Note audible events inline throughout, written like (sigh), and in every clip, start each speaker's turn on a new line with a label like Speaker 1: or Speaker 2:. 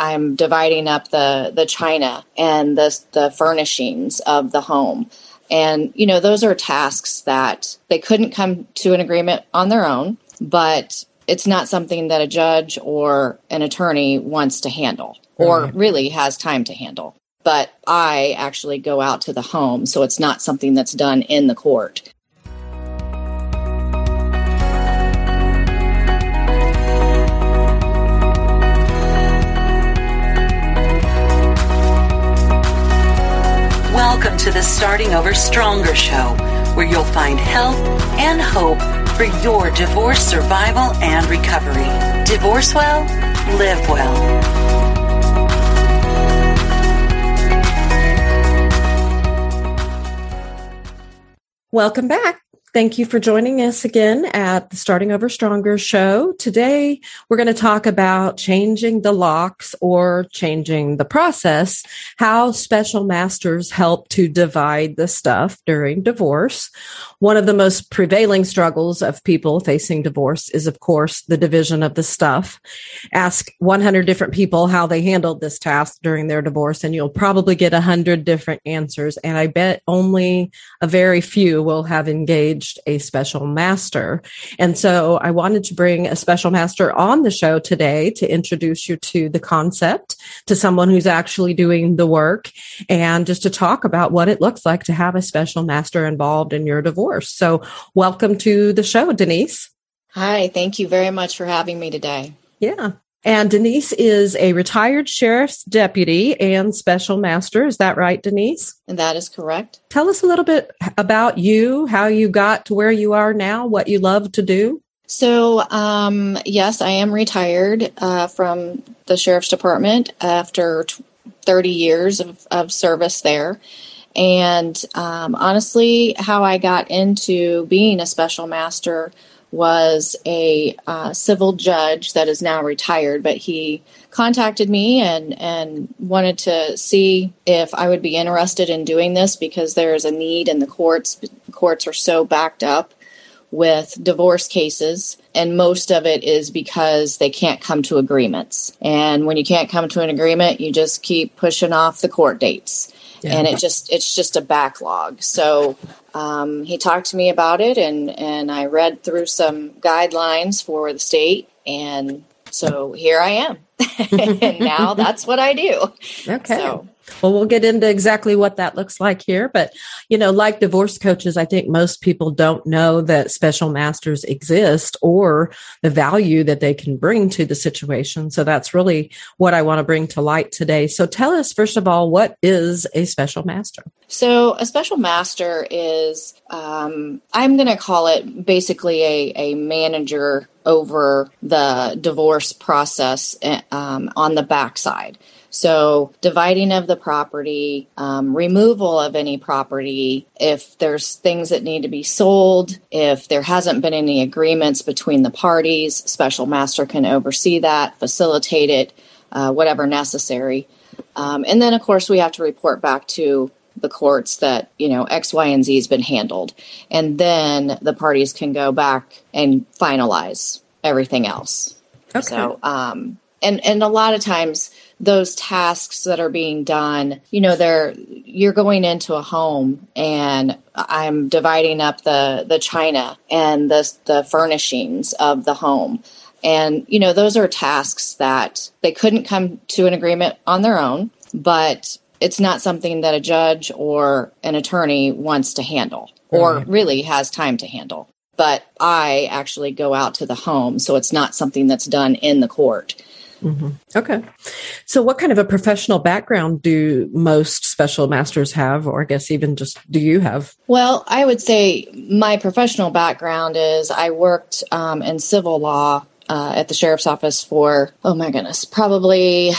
Speaker 1: I'm dividing up the the china and the the furnishings of the home. And you know, those are tasks that they couldn't come to an agreement on their own, but it's not something that a judge or an attorney wants to handle or right. really has time to handle. But I actually go out to the home, so it's not something that's done in the court.
Speaker 2: Welcome to the Starting Over Stronger show, where you'll find help and hope for your divorce survival and recovery. Divorce well, live well.
Speaker 3: Welcome back. Thank you for joining us again at the Starting Over Stronger show. Today, we're going to talk about changing the locks or changing the process, how special masters help to divide the stuff during divorce. One of the most prevailing struggles of people facing divorce is, of course, the division of the stuff. Ask 100 different people how they handled this task during their divorce, and you'll probably get 100 different answers. And I bet only a very few will have engaged engaged a special master. And so I wanted to bring a special master on the show today to introduce you to the concept, to someone who's actually doing the work, and just to talk about what it looks like to have a special master involved in your divorce. So welcome to the show, Denise.
Speaker 1: Hi, thank you very much for having me today.
Speaker 3: Yeah. And Denise is a retired sheriff's deputy and special master. Is that right, Denise?
Speaker 1: And that is correct.
Speaker 3: Tell us a little bit about you, how you got to where you are now, what you love to do.
Speaker 1: So, um, yes, I am retired uh, from the sheriff's department after t- 30 years of, of service there. And um, honestly, how I got into being a special master was a uh, civil judge that is now retired, but he contacted me and, and wanted to see if I would be interested in doing this because there is a need in the courts. Courts are so backed up with divorce cases, and most of it is because they can't come to agreements. And when you can't come to an agreement, you just keep pushing off the court dates. Yeah. And it just it's just a backlog. So um, he talked to me about it, and and I read through some guidelines for the state, and so here I am. (laughs) and now that's what I do.
Speaker 3: Okay. So, well, we'll get into exactly what that looks like here. But, you know, like divorce coaches, I think most people don't know that special masters exist or the value that they can bring to the situation. So that's really what I want to bring to light today. So tell us, first of all, what is a special master?
Speaker 1: So a special master is, um, I'm going to call it basically a, a manager over the divorce process eh, um, on the backside. So, dividing of the property, um, removal of any property, if there's things that need to be sold, if there hasn't been any agreements between the parties, special master can oversee that, facilitate it, uh, whatever necessary. Um, and then, of course, we have to report back to the courts that you know X, Y, and Z has been handled, and then the parties can go back and finalize everything else. Okay. So, um, and and a lot of times those tasks that are being done you know they're you're going into a home and i'm dividing up the the china and the the furnishings of the home. And you know those are tasks that they couldn't come to an agreement on their own but it's not something that a judge or an attorney wants to handle or really has time to handle. But i actually go out to the home so it's not something that's done in the court
Speaker 3: Mm-hmm. Okay. So, what kind of a professional background do most special masters have, or I guess even just do you have?
Speaker 1: Well, I would say my professional background is I worked um, in civil law uh, at the sheriff's office for, oh my goodness, probably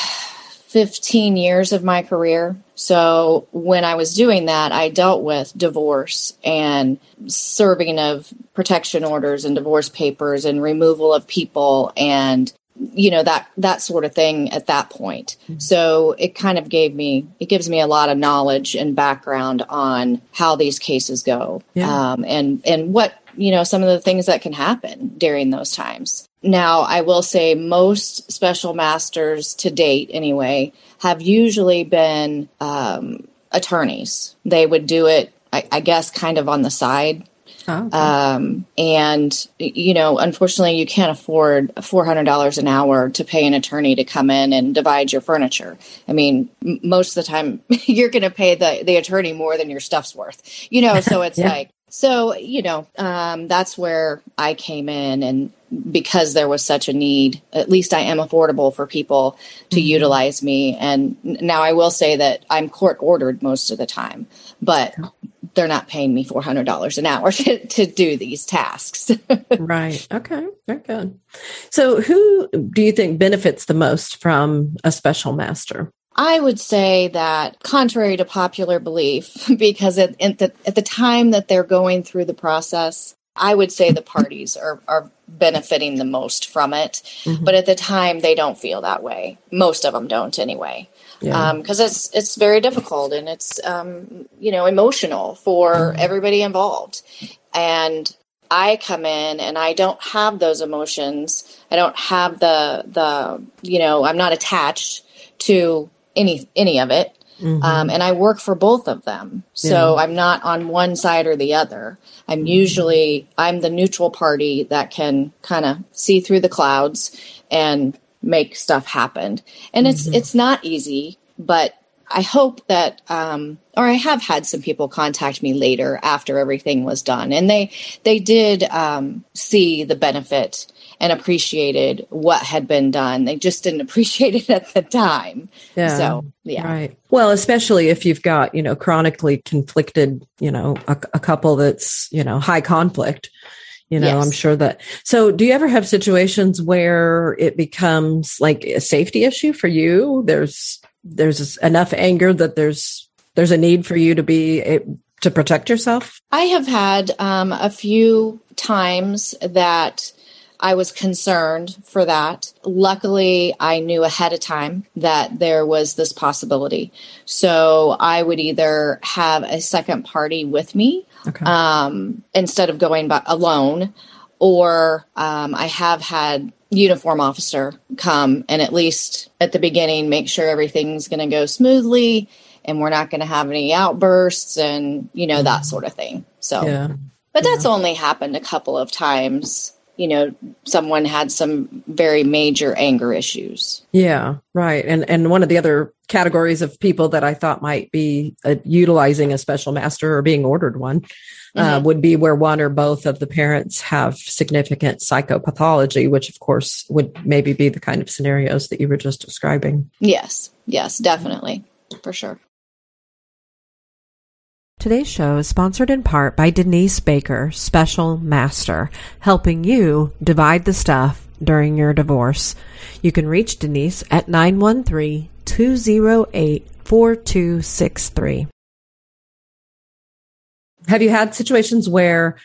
Speaker 1: 15 years of my career. So when I was doing that, I dealt with divorce and serving of protection orders and divorce papers and removal of people and you know that that sort of thing at that point mm-hmm. so it kind of gave me it gives me a lot of knowledge and background on how these cases go yeah. um, and and what you know some of the things that can happen during those times now I will say most special masters to date, anyway, have usually been um, attorneys. They would do it, I, I guess, kind of on the side Oh, okay. um, and you know, unfortunately, you can't afford four hundred dollars an hour to pay an attorney to come in and divide your furniture. I mean, m- most of the time, (laughs) you're going to pay the the attorney more than your stuff's worth. You know, so (laughs) it's yeah. like so you know um, that's where I came in, and because there was such a need, at least I am affordable for people to mm-hmm. utilize me. And now I will say that I'm court ordered most of the time, but they're not paying me $400 an hour (laughs) to, to do these tasks. (laughs)
Speaker 3: right. Okay. Very good. So, who do you think benefits the most from a special master?
Speaker 1: I would say that, contrary to popular belief, (laughs) because at, at, the, at the time that they're going through the process, I would say the parties are, are benefiting the most from it. Mm-hmm. But at the time, they don't feel that way. Most of them don't, anyway because yeah. um, it's it's very difficult and it's um, you know emotional for mm-hmm. everybody involved and i come in and i don't have those emotions i don't have the the you know i'm not attached to any any of it mm-hmm. um, and i work for both of them so yeah. i'm not on one side or the other i'm mm-hmm. usually i'm the neutral party that can kind of see through the clouds and make stuff happen. And it's mm-hmm. it's not easy, but I hope that, um, or I have had some people contact me later after everything was done, and they they did um, see the benefit and appreciated what had been done. They just didn't (laughs) appreciate it at the time. Yeah. So yeah.
Speaker 3: Right. Well, especially if you've got you know chronically conflicted, you know, a, a couple that's you know high conflict you know yes. i'm sure that so do you ever have situations where it becomes like a safety issue for you there's there's enough anger that there's there's a need for you to be to protect yourself
Speaker 1: i have had um, a few times that I was concerned for that. Luckily, I knew ahead of time that there was this possibility. So I would either have a second party with me okay. um, instead of going by alone, or um, I have had uniform officer come and at least at the beginning make sure everything's going to go smoothly and we're not going to have any outbursts and you know that sort of thing. So, yeah. but that's yeah. only happened a couple of times you know someone had some very major anger issues.
Speaker 3: Yeah right. And and one of the other categories of people that i thought might be uh, utilizing a special master or being ordered one uh, mm-hmm. would be where one or both of the parents have significant psychopathology which of course would maybe be the kind of scenarios that you were just describing.
Speaker 1: Yes yes definitely. For sure
Speaker 3: Today's show is sponsored in part by Denise Baker, Special Master, helping you divide the stuff during your divorce. You can reach Denise at 913 208 4263. Have you had situations where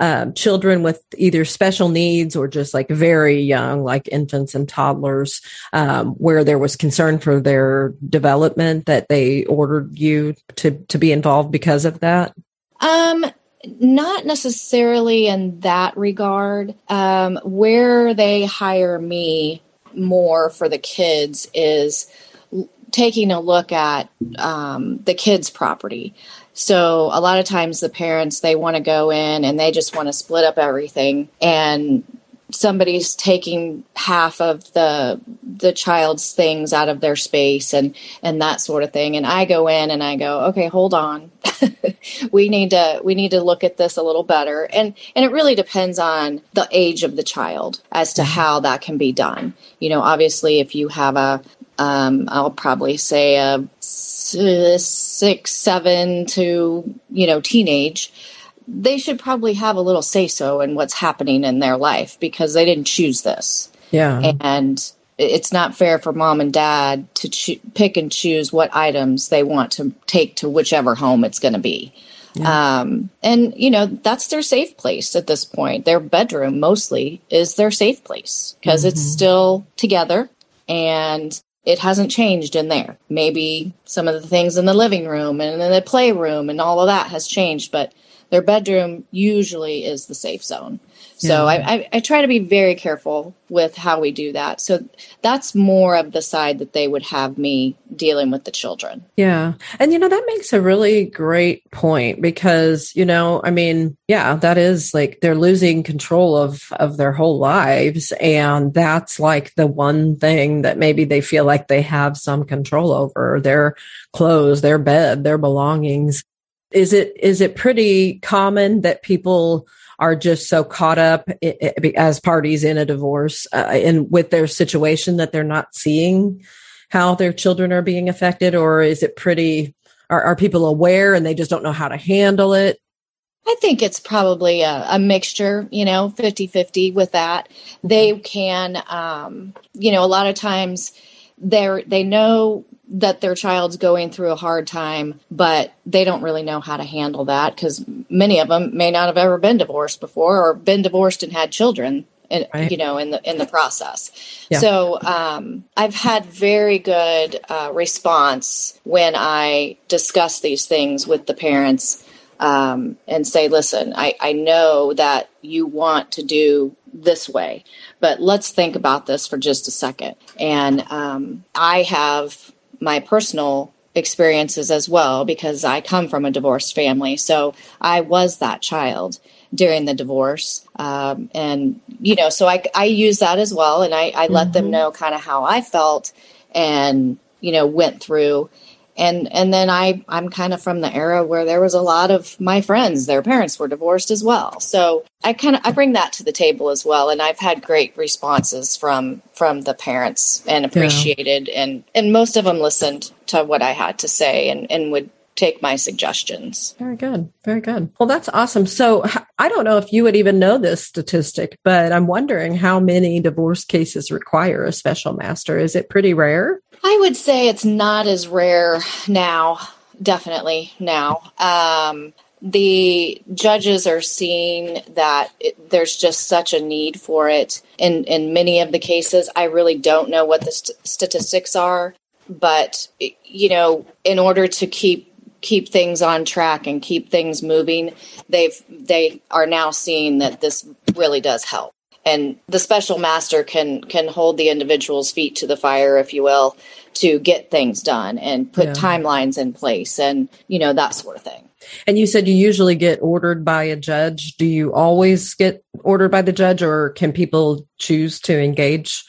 Speaker 3: um, children with either special needs or just like very young, like infants and toddlers, um, where there was concern for their development that they ordered you to to be involved because of that?
Speaker 1: Um, not necessarily in that regard. Um, where they hire me more for the kids is taking a look at um, the kids' property. So a lot of times the parents they want to go in and they just want to split up everything. And somebody's taking half of the the child's things out of their space and and that sort of thing. And i go in and i go okay hold on. (laughs) We need to we need to look at this a little better. And and it really depends on the age of the child as to how that can be done. You know obviously if you have a um, I'll probably say a six, seven to you know teenage, they should probably have a little say so in what's happening in their life because they didn't choose this.
Speaker 3: Yeah,
Speaker 1: and it's not fair for mom and dad to cho- pick and choose what items they want to take to whichever home it's going to be. Yeah. Um, and you know that's their safe place at this point. Their bedroom mostly is their safe place because mm-hmm. it's still together and it hasn't changed in there. Maybe some of the things in the living room and in the playroom and all of that has changed, but their bedroom usually is the safe zone. So yeah. I, I, I, try to be very careful with how we do that. So that's more of the side that they would have me dealing with the children.
Speaker 3: Yeah. And, you know, that makes a really great point because, you know, I mean, yeah, that is like they're losing control of, of their whole lives. And that's like the one thing that maybe they feel like they have some control over their clothes, their bed, their belongings. Is it, is it pretty common that people are just so caught up as parties in a divorce uh, and with their situation that they're not seeing how their children are being affected? Or is it pretty are, are people aware and they just don't know how to handle it?
Speaker 1: I think it's probably a, a, mixture, you know, 50 50 with that. They can, um, you know, a lot of times they're, they know that their child's going through a hard time, but they don't really know how to handle that because many of them may not have ever been divorced before or been divorced and had children. In, right. you know in the in the process yeah. so um, i've had very good uh, response when i discuss these things with the parents um, and say listen I, I know that you want to do this way but let's think about this for just a second and um, i have my personal experiences as well because I come from a divorced family. So I was that child during the divorce. Um, and, you know, so I, I use that as well. And I, I let mm-hmm. them know kind of how I felt and, you know, went through and and then I I'm kind of from the era where there was a lot of my friends their parents were divorced as well. So I kind of I bring that to the table as well and I've had great responses from from the parents and appreciated yeah. and and most of them listened to what I had to say and and would take my suggestions.
Speaker 3: Very good. Very good. Well, that's awesome. So I don't know if you would even know this statistic, but I'm wondering how many divorce cases require a special master. Is it pretty rare?
Speaker 1: I would say it's not as rare now, definitely now. Um, the judges are seeing that it, there's just such a need for it in, in many of the cases. I really don't know what the st- statistics are, but you know, in order to keep keep things on track and keep things moving, they've they are now seeing that this really does help. And the special master can can hold the individual's feet to the fire if you will to get things done and put yeah. timelines in place and you know that sort of thing.
Speaker 3: And you said you usually get ordered by a judge. Do you always get ordered by the judge or can people choose to engage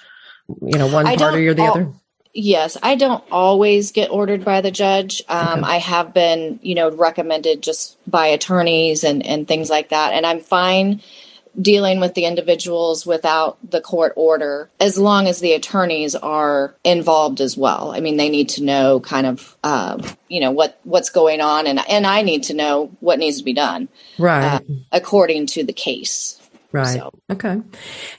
Speaker 3: you know one party or the other
Speaker 1: yes i don't always get ordered by the judge. Um, okay. i have been you know recommended just by attorneys and and things like that. And i'm fine dealing with the individuals without the court order as long as the attorneys are involved as well. I mean they need to know kind of uh, you know what what's going on. And and i need to know what needs to be done
Speaker 3: right. uh,
Speaker 1: according to the case
Speaker 3: Right. So. Okay.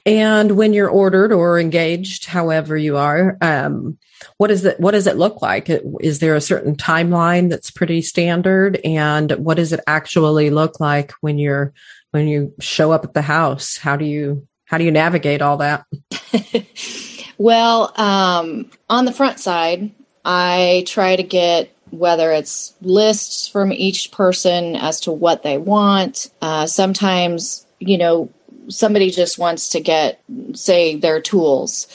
Speaker 3: And when you're ordered or engaged, however you are, um, what is it? What does it look like? Is there a certain timeline that's pretty standard? And what does it actually look like when you're when you show up at the house? How do you how do you navigate all that? (laughs)
Speaker 1: well, um, on the front side, I try to get whether it's lists from each person as to what they want. Uh, sometimes, you know, somebody just wants to get, say, their tools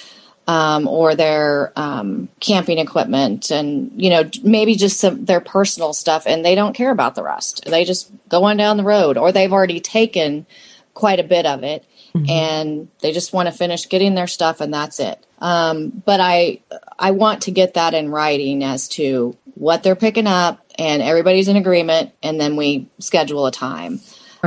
Speaker 1: um, or their um, camping equipment and you know maybe just some their personal stuff and they don't care about the rest. They just go on down the road or they've already taken quite a bit of it mm-hmm. and they just want to finish getting their stuff and that's it. Um, but i i want to get that in writing as to what they're picking up and everybody's in agreement and then we schedule a time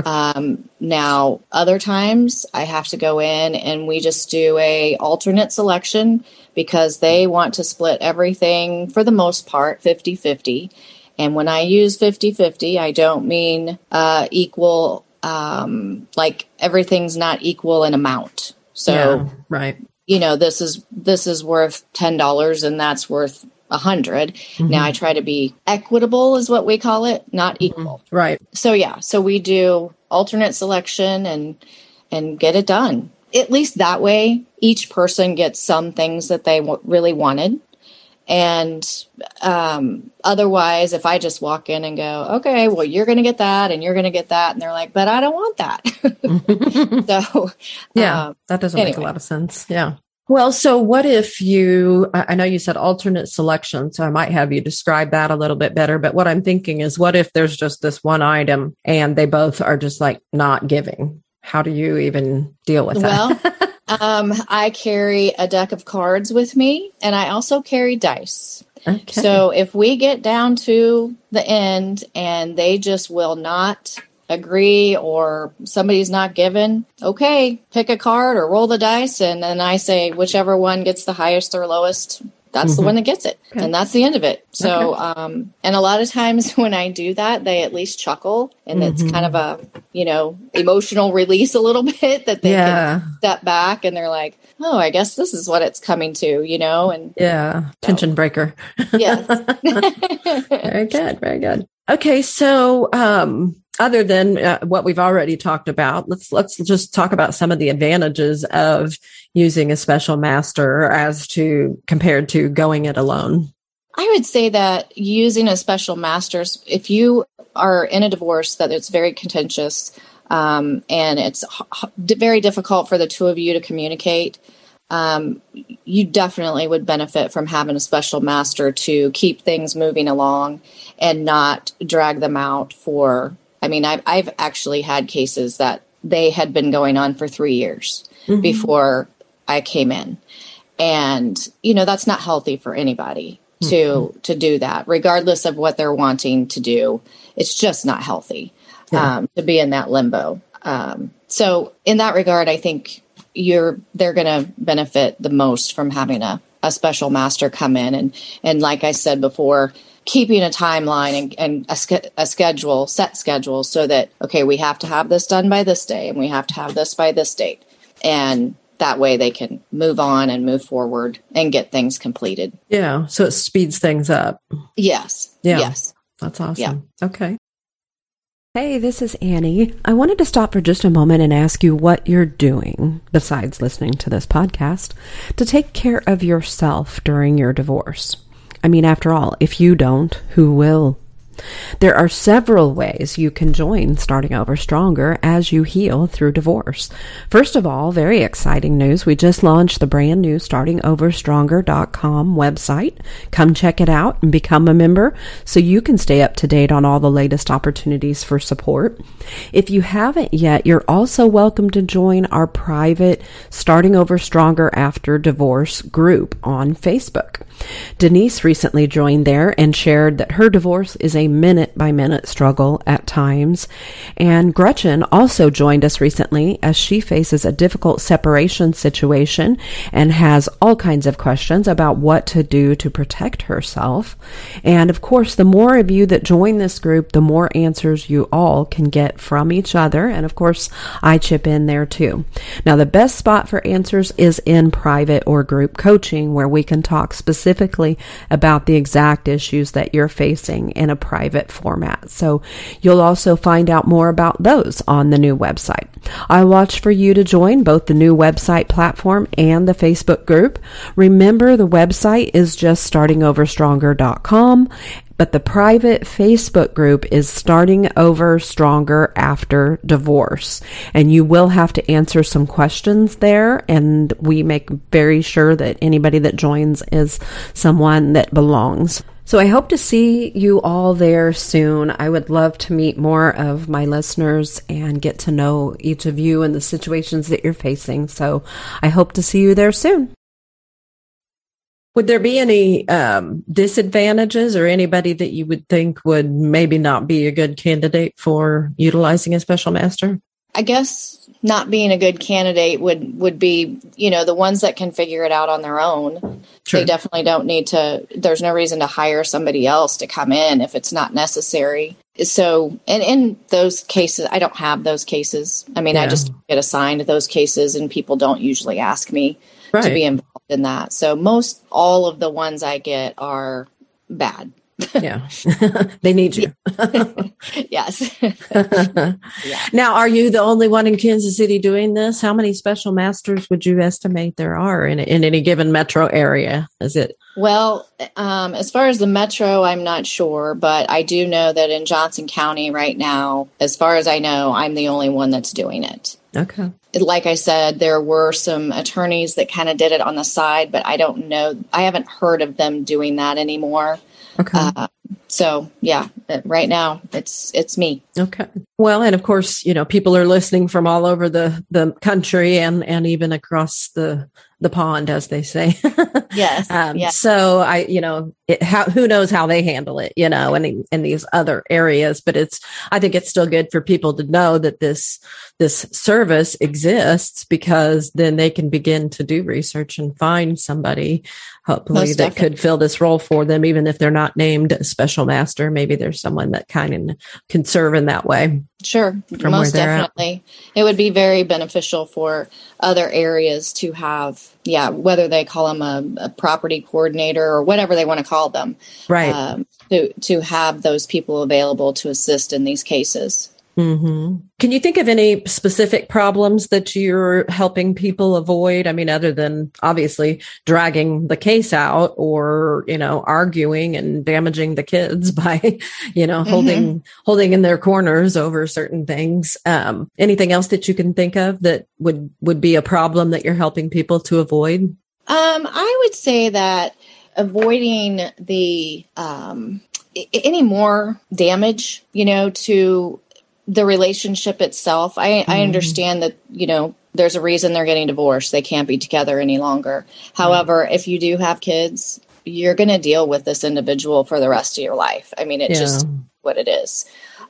Speaker 1: um, now, other times I have to go in and we just do a alternate selection because they want to split everything for the most part 50 50. And when I use 50 50, I don't mean uh, equal, um, like everything's not equal in amount. So, yeah,
Speaker 3: right.
Speaker 1: You know, this is this is worth ten dollars, and that's worth 100 mm-hmm. now i try to be equitable is what we call it not mm-hmm. equal
Speaker 3: mm-hmm. right
Speaker 1: so yeah so we do alternate selection and and get it done at least that way each person gets some things that they w- really wanted And um, otherwise, if I just walk in and go, okay, well, you're going to get that and you're going to get that. And they're like, but I don't want that. (laughs) (laughs) so,
Speaker 3: yeah, um, that doesn't anyway. make a lot of sense. Yeah. Well, so what if you, I know you said alternate selection, so I might have you describe that a little bit better. But what I'm thinking is, what if there's just this one item and they both are just like not giving? How do you even deal with that?
Speaker 1: Well, (laughs) um, I carry a deck of cards with me and I also carry dice. Okay. So if we get down to the end and they just will not agree or somebody's not given, okay, pick a card or roll the dice. And then I say, whichever one gets the highest or lowest, that's mm-hmm. the one that gets it. Okay. And that's the end of it. So, okay. um, and a lot of times (laughs) when I do that, they at least chuckle and mm-hmm. it's kind of a, you know, emotional release a little (laughs) bit that they yeah. can step back and they're like, oh, I guess this is what it's coming to, you know? And
Speaker 3: yeah, tension breaker.
Speaker 1: yes. (laughs)
Speaker 3: very good. Very good. Okay. So, um, other than uh, what we've already talked about, let's let's just talk about some of the advantages of using a special master as to compared to going it alone.
Speaker 1: I would say that using a special master, if you are in a divorce that it's very contentious um, and it's h- very difficult for the two of you to communicate, um, you definitely would benefit from having a special master to keep things moving along and not drag them out for I mean, I've, I've actually had cases that they had been going on for three years mm-hmm. before I came in. And, you know, that's not healthy for anybody to mm-hmm. to do that regardless of what they're wanting to do it's just not healthy yeah. um, to be in that limbo um, so in that regard i think you're they're going to benefit the most from having a, a special master come in and and like i said before keeping a timeline and, and a, a, schedule, set schedule, so that, okay, we have to have this done by this day and we have to have this by this date. And that way they can move on and move forward and get things completed.
Speaker 3: Yeah. So it speeds things up.
Speaker 1: Yes.
Speaker 3: Yeah.
Speaker 1: Yes.
Speaker 3: That's awesome. Yeah. Okay. Hey, this is Annie. I wanted to stop for just a moment and ask you what you're doing, besides listening to this podcast, to take care of yourself during your divorce. I mean, after all, if you don't, who will? There are several ways you can join Starting Over Stronger as you heal through divorce. First of all, very exciting news. We just launched the brand new startingoverstronger.com website. Come check it out and become a member so you can stay up to date on all the latest opportunities for support. If you haven't yet, you're also welcome to join our private Starting Over Stronger After Divorce group on Facebook. Denise recently joined there and shared that her divorce is a minute by minute struggle at times. And Gretchen also joined us recently as she faces a difficult separation situation and has all kinds of questions about what to do to protect herself. And of course, the more of you that join this group, the more answers you all can get from each other. And of course, I chip in there too. Now, the best spot for answers is in private or group coaching where we can talk specifically about the exact issues that you're facing in a private private format. So you'll also find out more about those on the new website. I watch for you to join both the new website platform and the Facebook group. Remember the website is just startingoverstronger.com but the private Facebook group is starting over stronger after divorce. And you will have to answer some questions there. And we make very sure that anybody that joins is someone that belongs. So I hope to see you all there soon. I would love to meet more of my listeners and get to know each of you and the situations that you're facing. So I hope to see you there soon. Would there be any um, disadvantages or anybody that you would think would maybe not be a good candidate for utilizing a special master?
Speaker 1: I guess not being a good candidate would would be you know the ones that can figure it out on their own True. they definitely don't need to there's no reason to hire somebody else to come in if it's not necessary so and in those cases i don't have those cases i mean yeah. i just get assigned those cases and people don't usually ask me right. to be involved in that so most all of the ones i get are bad
Speaker 3: yeah. (laughs) they need you. (laughs)
Speaker 1: yes. (laughs)
Speaker 3: yeah. Now, are you the only one in Kansas City doing this? How many special masters would you estimate there are in, in any given metro area? Is it?
Speaker 1: Well, um, as far as the metro, I'm not sure, but I do know that in Johnson County right now, as far as I know, I'm the only one that's doing it.
Speaker 3: Okay.
Speaker 1: Like I said, there were some attorneys that kind of did it on the side, but I don't know. I haven't heard of them doing that anymore.
Speaker 3: Okay.
Speaker 1: Uh, Uh, so yeah, right now it's it's me.
Speaker 3: Okay. Well, and of course, you know, people are listening from all over the the country and and even across the the pond, as they say. (laughs)
Speaker 1: yes.
Speaker 3: Um,
Speaker 1: yes.
Speaker 3: So I, you know, it, how, who knows how they handle it, you know, in, in these other areas, but it's, I think it's still good for people to know that this, this service exists because then they can begin to do research and find somebody hopefully that could fill this role for them, even if they're not named a special master. Maybe there's someone that kind of can serve in that way.
Speaker 1: Sure, most definitely. It would be very beneficial for other areas to have, yeah, whether they call them a, a property coordinator or whatever they want to call them,
Speaker 3: right? Um,
Speaker 1: to to have those people available to assist in these cases.
Speaker 3: Mm-hmm. Can you think of any specific problems that you're helping people avoid? I mean, other than obviously dragging the case out or, you know, arguing and damaging the kids (laughs) by, you know, mm-hmm. holding, holding in their corners over certain things. Um, anything else that you can think of that would, would be a problem that you're helping people to avoid?
Speaker 1: Um, I would say that avoiding the, um, any more damage, you know, to the relationship itself, I, mm-hmm. I understand that, you know, there's a reason they're getting divorced. They can't be together any longer. However, mm-hmm. if you do have kids, you're going to deal with this individual for the rest of your life. I mean, it's yeah. just what it is.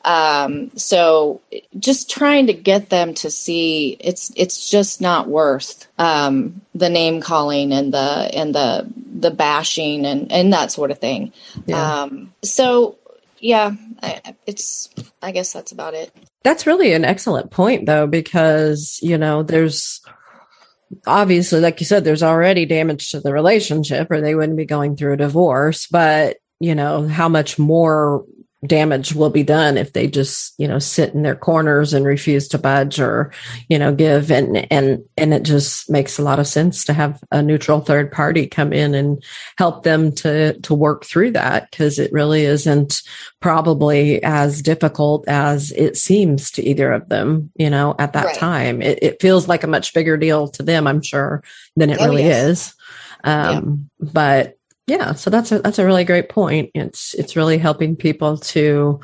Speaker 1: Um, so just trying to get them to see it's it's just not worth um, the name calling and the and the the bashing and and that sort of thing. Yeah. Um, so yeah, I, it's, I guess that's about it.
Speaker 3: That's really an excellent point, though, because, you know, there's obviously, like you said, there's already damage to the relationship or they wouldn't be going through a divorce. But, you know, how much more damage will be done if they just you know sit in their corners and refuse to budge or you know give and and and it just makes a lot of sense to have a neutral third party come in and help them to to work through that because it really isn't probably as difficult as it seems to either of them you know at that right. time it, it, feels like a much bigger deal to them i'm sure than it oh, really yes. is um yeah. but yeah, so that's a that's a really great point. It's it's really helping people to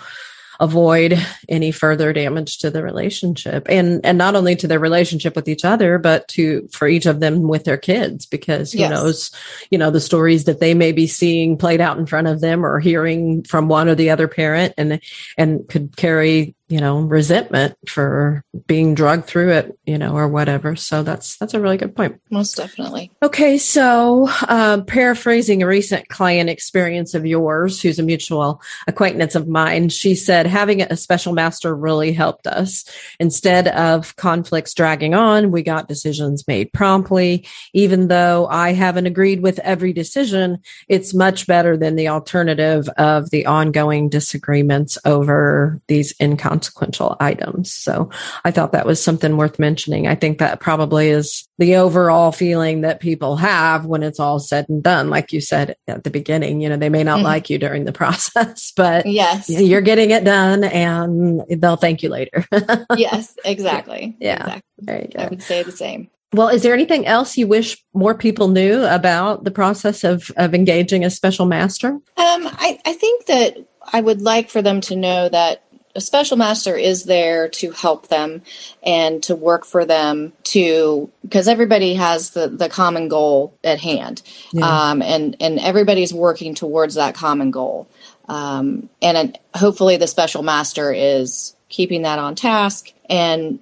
Speaker 3: avoid any further damage to the relationship and and not only to their relationship with each other but to for each of them with their kids because who yes. knows you know the stories that they may be seeing played out in front of them or hearing from one or the other parent and and could carry you know resentment for being drugged through it you know or whatever. So that's that's a really good point.
Speaker 1: Most definitely.
Speaker 3: Okay so um, paraphrasing a recent client experience of yours who's a mutual acquaintance of mine she said having a special master really helped us. Instead of conflicts dragging on we got decisions made promptly. Even though i haven't agreed with every decision it's much better than the alternative of the ongoing disagreements over these income consequential items. So I thought that was something worth mentioning. I think that probably is the overall feeling that people have when it's all said and done. Like you said at the beginning, you know, they may not mm-hmm. like you during the (laughs) process, but
Speaker 1: yes,
Speaker 3: you're getting it done and they'll thank you later. (laughs)
Speaker 1: yes, exactly.
Speaker 3: Yeah.
Speaker 1: Exactly.
Speaker 3: There you go.
Speaker 1: I would say the same.
Speaker 3: Well, is there anything else you wish more people knew about the process of, of engaging a special master? Um,
Speaker 1: I, I think that I would like for them to know that a special master is there to help them and to work for them to because everybody has the the common goal at hand yeah. um, and and everybody's working towards that common goal um, and hopefully the special master is keeping that on task and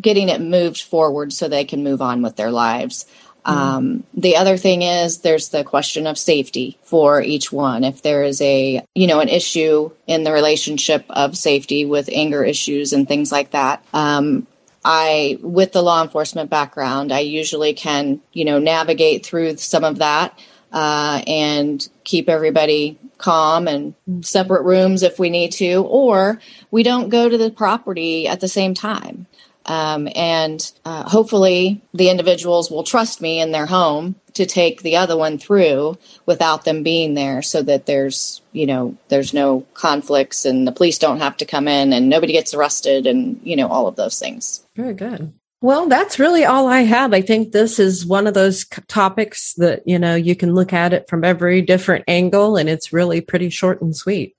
Speaker 1: getting it moved forward so they can move on with their lives. Um, the other thing is there's the question of safety for each one. If there is a, you know, an issue in the relationship of safety with anger issues and things like that, um, I, with the law enforcement background, I usually can, you know, navigate through some of that. uh, and keep everybody calm and separate rooms if we need to, or we don't go to the property at the same time. Um, and uh, hopefully, the individuals will trust me in their home to take the other one through without them being there, so that there's you know there's no conflicts and the police don't have to come in and nobody gets arrested and you know all of those things.
Speaker 3: Very good. Well, that's really all I have. I think this is one of those topics that, you know, you can look at it from every different angle and it's really pretty short and sweet.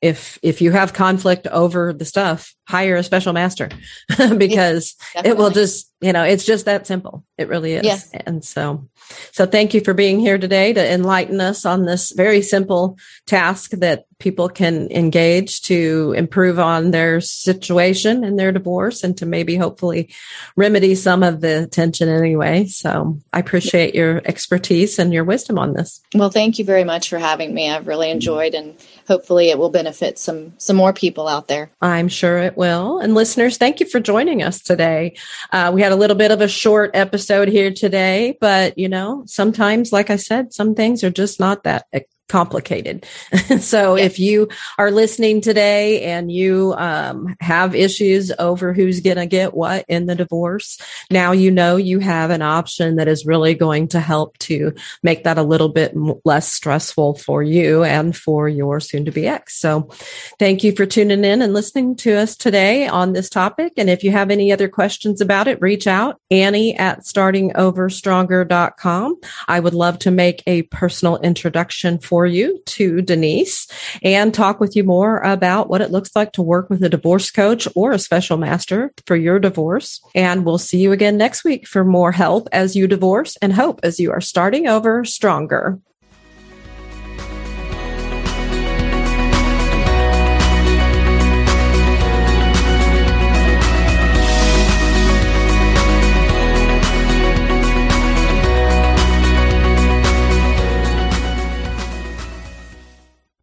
Speaker 3: If, if you have conflict over the stuff, hire a special master (laughs) because yeah, it will just, you know, it's just that simple. It really is.
Speaker 1: Yes.
Speaker 3: And so, so thank you for being here today to enlighten us on this very simple task that people can engage to improve on their situation and their divorce and to maybe hopefully remedy some of the tension anyway. So I appreciate your expertise and your wisdom on this.
Speaker 1: Well, thank you very much for having me. I've really enjoyed and hopefully it will benefit some some more people out there.
Speaker 3: I'm sure it will. And listeners, thank you for joining us today. Uh, we had a little bit of a short episode here today, but you know, sometimes, like I said, some things are just not that complicated. (laughs) so if you are listening today and you um, have issues over who's going to get what in the divorce, now you know you have an option that is really going to help to make that a little bit less stressful for you and for your soon to be ex. So thank you for tuning in and listening to us today on this topic. And if you have any other questions about it, reach out Annie at startingoverstronger.com. I would love to make a personal introduction for for you to Denise and talk with you more about what it looks like to work with a divorce coach or a special master for your divorce. And we'll see you again next week for more help as you divorce and hope as you are starting over stronger.